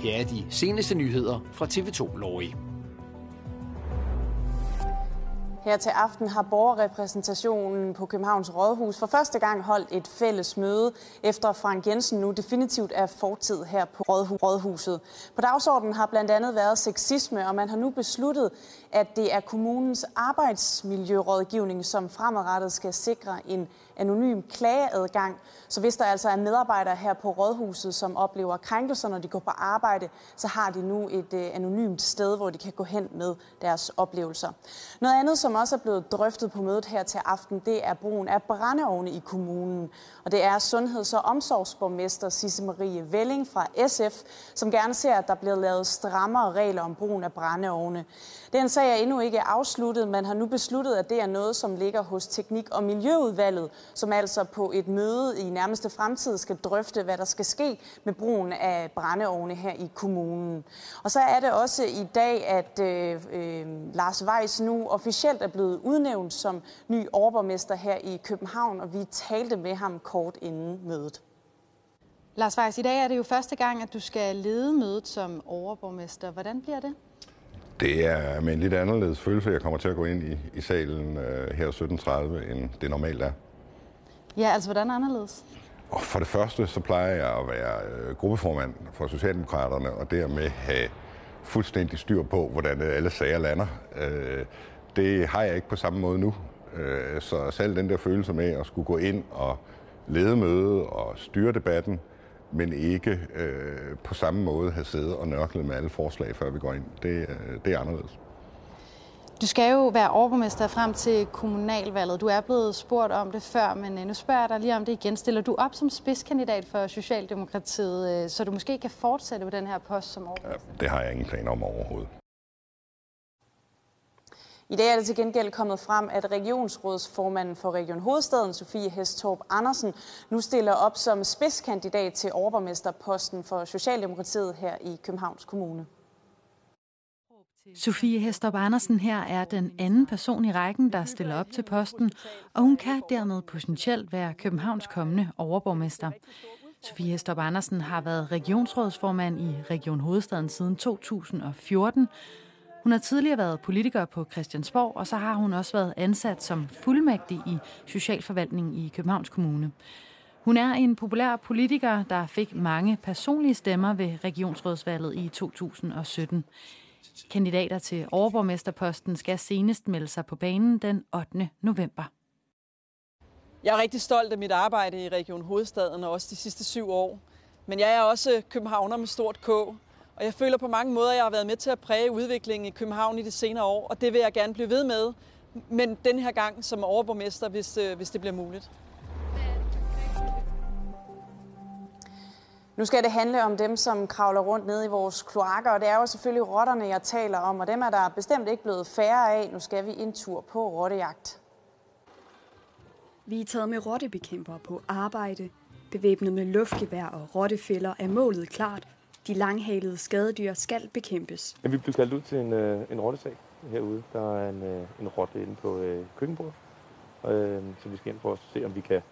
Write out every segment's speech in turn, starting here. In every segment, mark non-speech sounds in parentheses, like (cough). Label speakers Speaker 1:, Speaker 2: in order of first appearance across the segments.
Speaker 1: Her er de seneste nyheder fra TV2 Lorry.
Speaker 2: Her til aften har borgerrepræsentationen på Københavns Rådhus for første gang holdt et fælles møde, efter Frank Jensen nu definitivt er fortid her på Rådhuset. På dagsordenen har blandt andet været sexisme, og man har nu besluttet, at det er kommunens arbejdsmiljørådgivning, som fremadrettet skal sikre en anonym klageadgang. Så hvis der altså er medarbejdere her på Rådhuset, som oplever krænkelser, når de går på arbejde, så har de nu et øh, anonymt sted, hvor de kan gå hen med deres oplevelser. Noget andet, som også er blevet drøftet på mødet her til aften, det er brugen af brændeovne i kommunen. Og det er sundheds- og omsorgsborgmester Sisse Marie Velling fra SF, som gerne ser, at der bliver lavet strammere regler om brugen af brændeovne. Den sag er endnu ikke afsluttet, men har nu besluttet, at det er noget, som ligger hos Teknik- og Miljøudvalget, som altså på et møde i nærmeste fremtid skal drøfte, hvad der skal ske med brugen af brændeovne her i kommunen. Og så er det også i dag, at øh, øh, Lars Weiss nu officielt er blevet udnævnt som ny overborgmester her i København, og vi talte med ham kort inden mødet.
Speaker 3: Lars Weiss, i dag er det jo første gang, at du skal lede mødet som overborgmester. Hvordan bliver det?
Speaker 4: Det er med en lidt anderledes følelse, jeg kommer til at gå ind i, i salen øh, her 17.30, end det normalt er.
Speaker 3: Ja, altså hvordan anderledes?
Speaker 4: Og for det første, så plejer jeg at være øh, gruppeformand for Socialdemokraterne, og dermed have fuldstændig styr på, hvordan alle sager lander. Øh, det har jeg ikke på samme måde nu. Øh, så selv den der følelse med at skulle gå ind og lede møde og styre debatten, men ikke øh, på samme måde have siddet og nørklet med alle forslag, før vi går ind, det, øh, det er anderledes.
Speaker 3: Du skal jo være overborgmester frem til kommunalvalget. Du er blevet spurgt om det før, men øh, nu spørger jeg dig lige om det igen. Stiller du op som spidskandidat for Socialdemokratiet, øh, så du måske kan fortsætte på den her post som overborgmester?
Speaker 4: Ja, det har jeg ingen planer om overhovedet.
Speaker 2: I dag er det til gengæld kommet frem, at regionsrådsformanden for Region Hovedstaden, Sofie Hestorp Andersen, nu stiller op som spidskandidat til overborgmesterposten for Socialdemokratiet her i Københavns Kommune.
Speaker 5: Sofie Hestrup Andersen her er den anden person i rækken, der stiller op til posten, og hun kan dermed potentielt være Københavns kommende overborgmester. Sofie Hestrup Andersen har været regionsrådsformand i Region Hovedstaden siden 2014. Hun har tidligere været politiker på Christiansborg, og så har hun også været ansat som fuldmægtig i Socialforvaltningen i Københavns Kommune. Hun er en populær politiker, der fik mange personlige stemmer ved regionsrådsvalget i 2017. Kandidater til overborgmesterposten skal senest melde sig på banen den 8. november.
Speaker 6: Jeg er rigtig stolt af mit arbejde i Region Hovedstaden og også de sidste syv år. Men jeg er også københavner med stort K. Og jeg føler på mange måder, at jeg har været med til at præge udviklingen i København i de senere år. Og det vil jeg gerne blive ved med. Men den her gang som overborgmester, hvis, øh, hvis det bliver muligt.
Speaker 2: Nu skal det handle om dem, som kravler rundt nede i vores kloakker, og det er jo selvfølgelig rotterne, jeg taler om, og dem er der bestemt ikke blevet færre af. Nu skal vi en tur på rottejagt.
Speaker 7: Vi er taget med rottebekæmpere på arbejde. Bevæbnet med luftgevær og rottefælder er målet klart. De langhalede skadedyr skal bekæmpes.
Speaker 8: Ja, vi blev kaldt ud til en, øh, en rottesag herude. Der er en, øh, en rotte inde på øh, køkkenbordet, øh, så vi skal ind for at se, om vi kan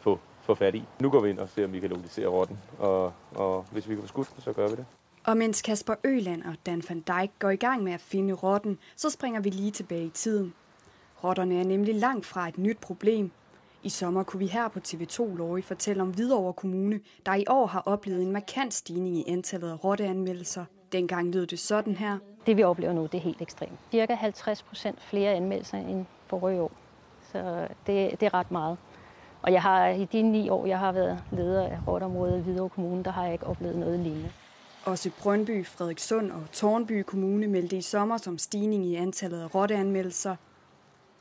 Speaker 8: få få fat i. Nu går vi ind og ser, om vi kan lokalisere rotten, og, og hvis vi kan få skudt den, så gør vi det.
Speaker 7: Og mens Kasper Øland og Dan van Dijk går i gang med at finde rotten, så springer vi lige tilbage i tiden. Rotterne er nemlig langt fra et nyt problem. I sommer kunne vi her på TV2 Lorry fortælle om Hvidovre Kommune, der i år har oplevet en markant stigning i antallet af rotteanmeldelser. Dengang lød det sådan her.
Speaker 9: Det vi oplever nu, det er helt ekstremt. Cirka 50 procent flere anmeldelser end forrige år. Så det, det er ret meget. Og jeg har i de ni år, jeg har været leder af rådområdet i Hvidovre Kommune, der har jeg ikke oplevet noget lignende.
Speaker 7: Også Brøndby, Frederikssund og Tornby Kommune meldte i sommer som stigning i antallet af rotteanmeldelser.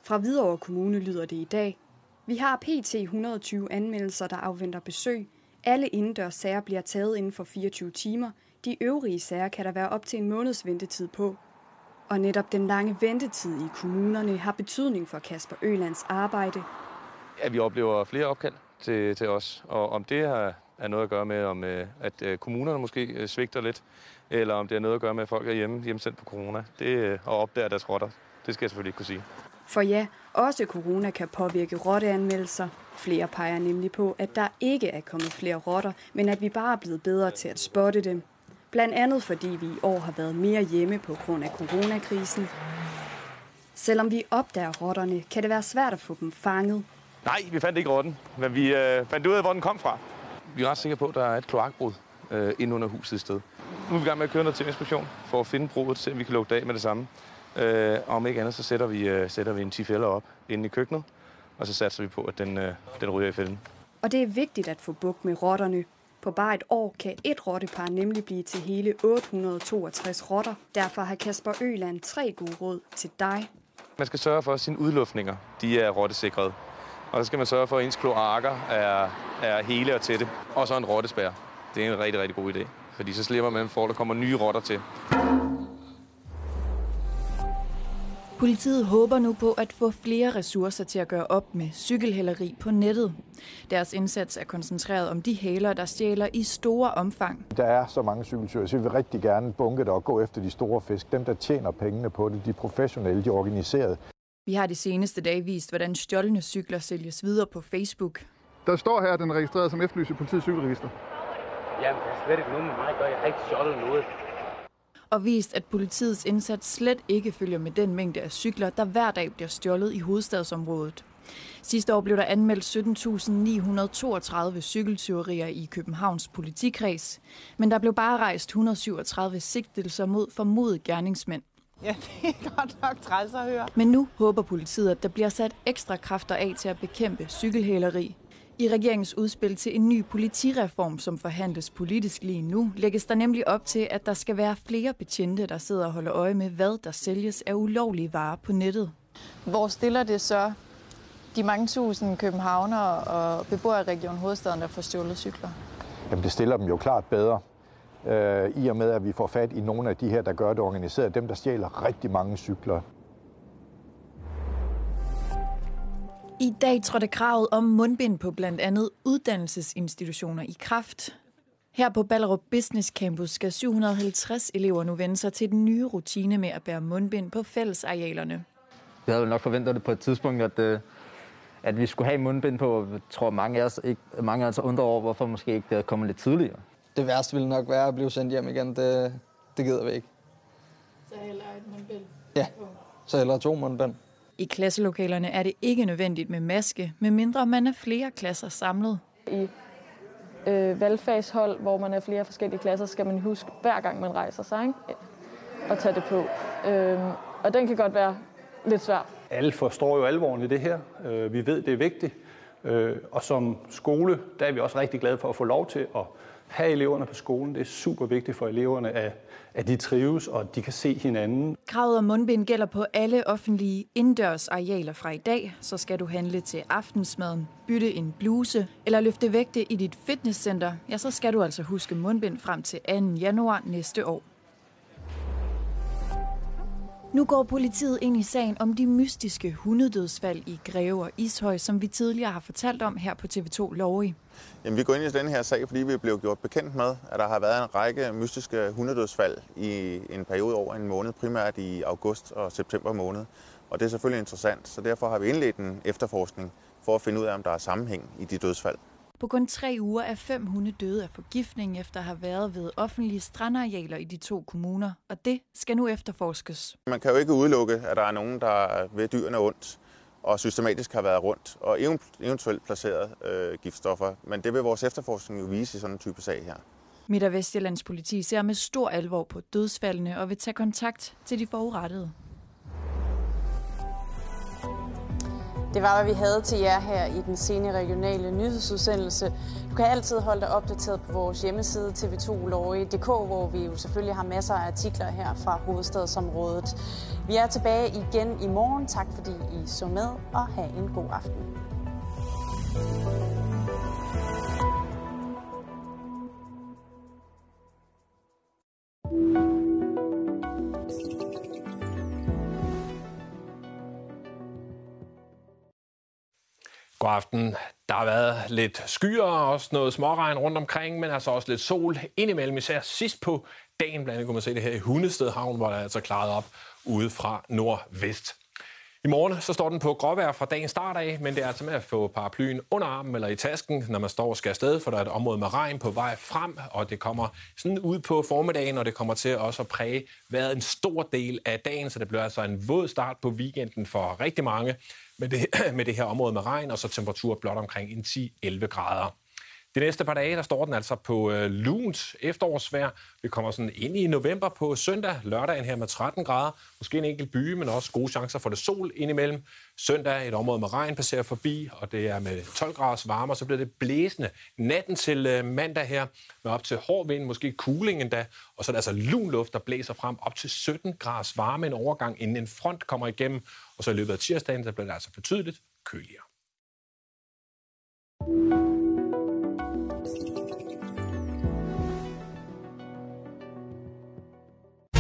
Speaker 7: Fra Hvidovre Kommune lyder det i dag. Vi har pt. 120 anmeldelser, der afventer besøg. Alle indendørs sager bliver taget inden for 24 timer. De øvrige sager kan der være op til en måneds ventetid på. Og netop den lange ventetid i kommunerne har betydning for Kasper Ølands arbejde,
Speaker 8: at vi oplever flere opkald til, til os. Og om det har, er noget at gøre med, om, øh, at øh, kommunerne måske øh, svigter lidt, eller om det er noget at gøre med, at folk er hjemme, hjemsendt på corona, det og opdager deres rotter, det skal jeg selvfølgelig ikke kunne sige.
Speaker 7: For ja, også corona kan påvirke rotteanmeldelser. Flere peger nemlig på, at der ikke er kommet flere rotter, men at vi bare er blevet bedre til at spotte dem. Blandt andet fordi vi i år har været mere hjemme på grund af coronakrisen. Selvom vi opdager rotterne, kan det være svært at få dem fanget.
Speaker 8: Nej, vi fandt ikke rotten, men vi øh, fandt ud af, hvor den kom fra. Vi er ret sikre på, at der er et kloakbrud øh, inde under huset i sted. Nu er vi i gang med at køre noget til inspektion for at finde brudet, så vi kan lukke af med det samme. Øh, om ikke andet, så sætter vi, øh, sætter vi en 10 fælder op inde i køkkenet, og så satser vi på, at den, øh, den ryger i fælden.
Speaker 7: Og det er vigtigt at få bukt med rotterne. På bare et år kan et rottepar nemlig blive til hele 862 rotter. Derfor har Kasper Øland tre gode råd til dig.
Speaker 8: Man skal sørge for, at sine udluftninger de er rottesikrede. Og så skal man sørge for, at ens kloakker er, er hele og tætte. Og så en rottespær. Det er en rigtig, rigtig god idé. Fordi så slipper man for, at der kommer nye rotter til.
Speaker 5: Politiet håber nu på at få flere ressourcer til at gøre op med cykelhæleri på nettet. Deres indsats er koncentreret om de hæler, der stjæler i store omfang.
Speaker 10: Der er så mange cykeltyre, så vi vil rigtig gerne bunke det og gå efter de store fisk. Dem, der tjener pengene på det, de professionelle, de organiserede.
Speaker 5: Vi har de seneste dage vist, hvordan stjålne cykler sælges videre på Facebook.
Speaker 11: Der står her, at den er registreret som efterlyst i politiets cykelregister.
Speaker 12: Jamen, det er slet ikke noget med mig at gøre. Jeg har ikke stjålet noget.
Speaker 5: Og vist, at politiets indsats slet ikke følger med den mængde af cykler, der hver dag bliver stjålet i hovedstadsområdet. Sidste år blev der anmeldt 17.932 cykeltyverier i Københavns politikreds, men der blev bare rejst 137 sigtelser mod formodet gerningsmænd.
Speaker 13: Ja, det er godt nok træls at høre.
Speaker 5: Men nu håber politiet, at der bliver sat ekstra kræfter af til at bekæmpe cykelhæleri. I regeringens udspil til en ny politireform, som forhandles politisk lige nu, lægges der nemlig op til, at der skal være flere betjente, der sidder og holder øje med, hvad der sælges af ulovlige varer på nettet.
Speaker 14: Hvor stiller det så de mange tusind københavnere og beboere i Region Hovedstaden, der får stjålet cykler?
Speaker 10: Jamen, det stiller dem jo klart bedre. Øh, I og med, at vi får fat i nogle af de her, der gør det organiseret, dem, der stjæler rigtig mange cykler.
Speaker 5: I dag trådte kravet om mundbind på blandt andet uddannelsesinstitutioner i kraft. Her på Ballerup Business Campus skal 750 elever nu vende sig til den nye rutine med at bære mundbind på fællesarealerne.
Speaker 15: Vi havde jo nok forventet det på et tidspunkt, at, øh, at vi skulle have mundbind på. Jeg tror, mange af os, ikke, mange af os undrer over, hvorfor måske ikke det er kommet lidt tidligere.
Speaker 16: Det værste ville nok være at blive sendt hjem igen. Det, det gider vi ikke.
Speaker 14: Så heller et mundbind?
Speaker 16: Ja, så heller to mundbind.
Speaker 5: I klasselokalerne er det ikke nødvendigt med maske, medmindre man er flere klasser samlet.
Speaker 14: I øh, valgfagshold, hvor man er flere forskellige klasser, skal man huske hver gang man rejser sig ikke? at tage det på. Øh, og den kan godt være lidt svær.
Speaker 17: Alle forstår jo alvoren i det her. Øh, vi ved, det er vigtigt. Øh, og som skole, der er vi også rigtig glade for at få lov til at have eleverne på skolen. Det er super vigtigt for eleverne, at, at de trives, og at de kan se hinanden.
Speaker 5: Kravet om mundbind gælder på alle offentlige indendørs arealer fra i dag. Så skal du handle til aftensmaden, bytte en bluse eller løfte vægte i dit fitnesscenter. Ja, så skal du altså huske mundbind frem til 2. januar næste år. Nu går politiet ind i sagen om de mystiske hundedødsfald i Greve og Ishøj, som vi tidligere har fortalt om her på TV2 Lovig.
Speaker 18: Jamen, vi går ind i den her sag, fordi vi blev gjort bekendt med, at der har været en række mystiske hundedødsfald i en periode over en måned, primært i august og september måned. Og det er selvfølgelig interessant, så derfor har vi indledt en efterforskning for at finde ud af, om der er sammenhæng i de dødsfald.
Speaker 5: På kun tre uger er fem hunde døde af forgiftning efter at have været ved offentlige strandarealer i de to kommuner, og det skal nu efterforskes.
Speaker 18: Man kan jo ikke udelukke, at der er nogen, der ved dyrene ondt og systematisk har været rundt og eventuelt placeret øh, giftstoffer. Men det vil vores efterforskning jo vise i sådan en type sag her.
Speaker 5: Midt- og Vestjyllands politi ser med stor alvor på dødsfaldene og vil tage kontakt til de forurettede.
Speaker 2: Det var, hvad vi havde til jer her i den sene regionale nyhedsudsendelse. Du kan altid holde dig opdateret på vores hjemmeside tv2lorge.dk, hvor vi jo selvfølgelig har masser af artikler her fra hovedstadsområdet. Vi er tilbage igen i morgen. Tak fordi I så med, og have en god aften.
Speaker 19: God aften. Der har været lidt skyer og også noget småregn rundt omkring, men altså også lidt sol indimellem, især sidst på dagen. Blandt andet kunne man se det her i Hundested Havn, hvor der er altså klaret op ude fra nordvest. I morgen så står den på gråvejr fra dagens start af, men det er altså med at få paraplyen under armen eller i tasken, når man står og skal afsted, for der er et område med regn på vej frem, og det kommer sådan ud på formiddagen, og det kommer til også at præge været en stor del af dagen, så det bliver altså en våd start på weekenden for rigtig mange med det, (clears throat) med det her område med regn, og så temperatur blot omkring 10-11 grader. De næste par dage, der står den altså på øh, lunt efterårsvejr. Vi kommer sådan ind i november på søndag, lørdagen her med 13 grader. Måske en enkelt by, men også gode chancer for det sol indimellem. Søndag et område med regn passerer forbi, og det er med 12 graders varme, og så bliver det blæsende natten til øh, mandag her, med op til hård vind, måske cooling endda, og så er det altså lun luft, der blæser frem op til 17 graders varme en overgang, inden en front kommer igennem, og så i løbet af tirsdagen, der bliver det altså betydeligt køligere.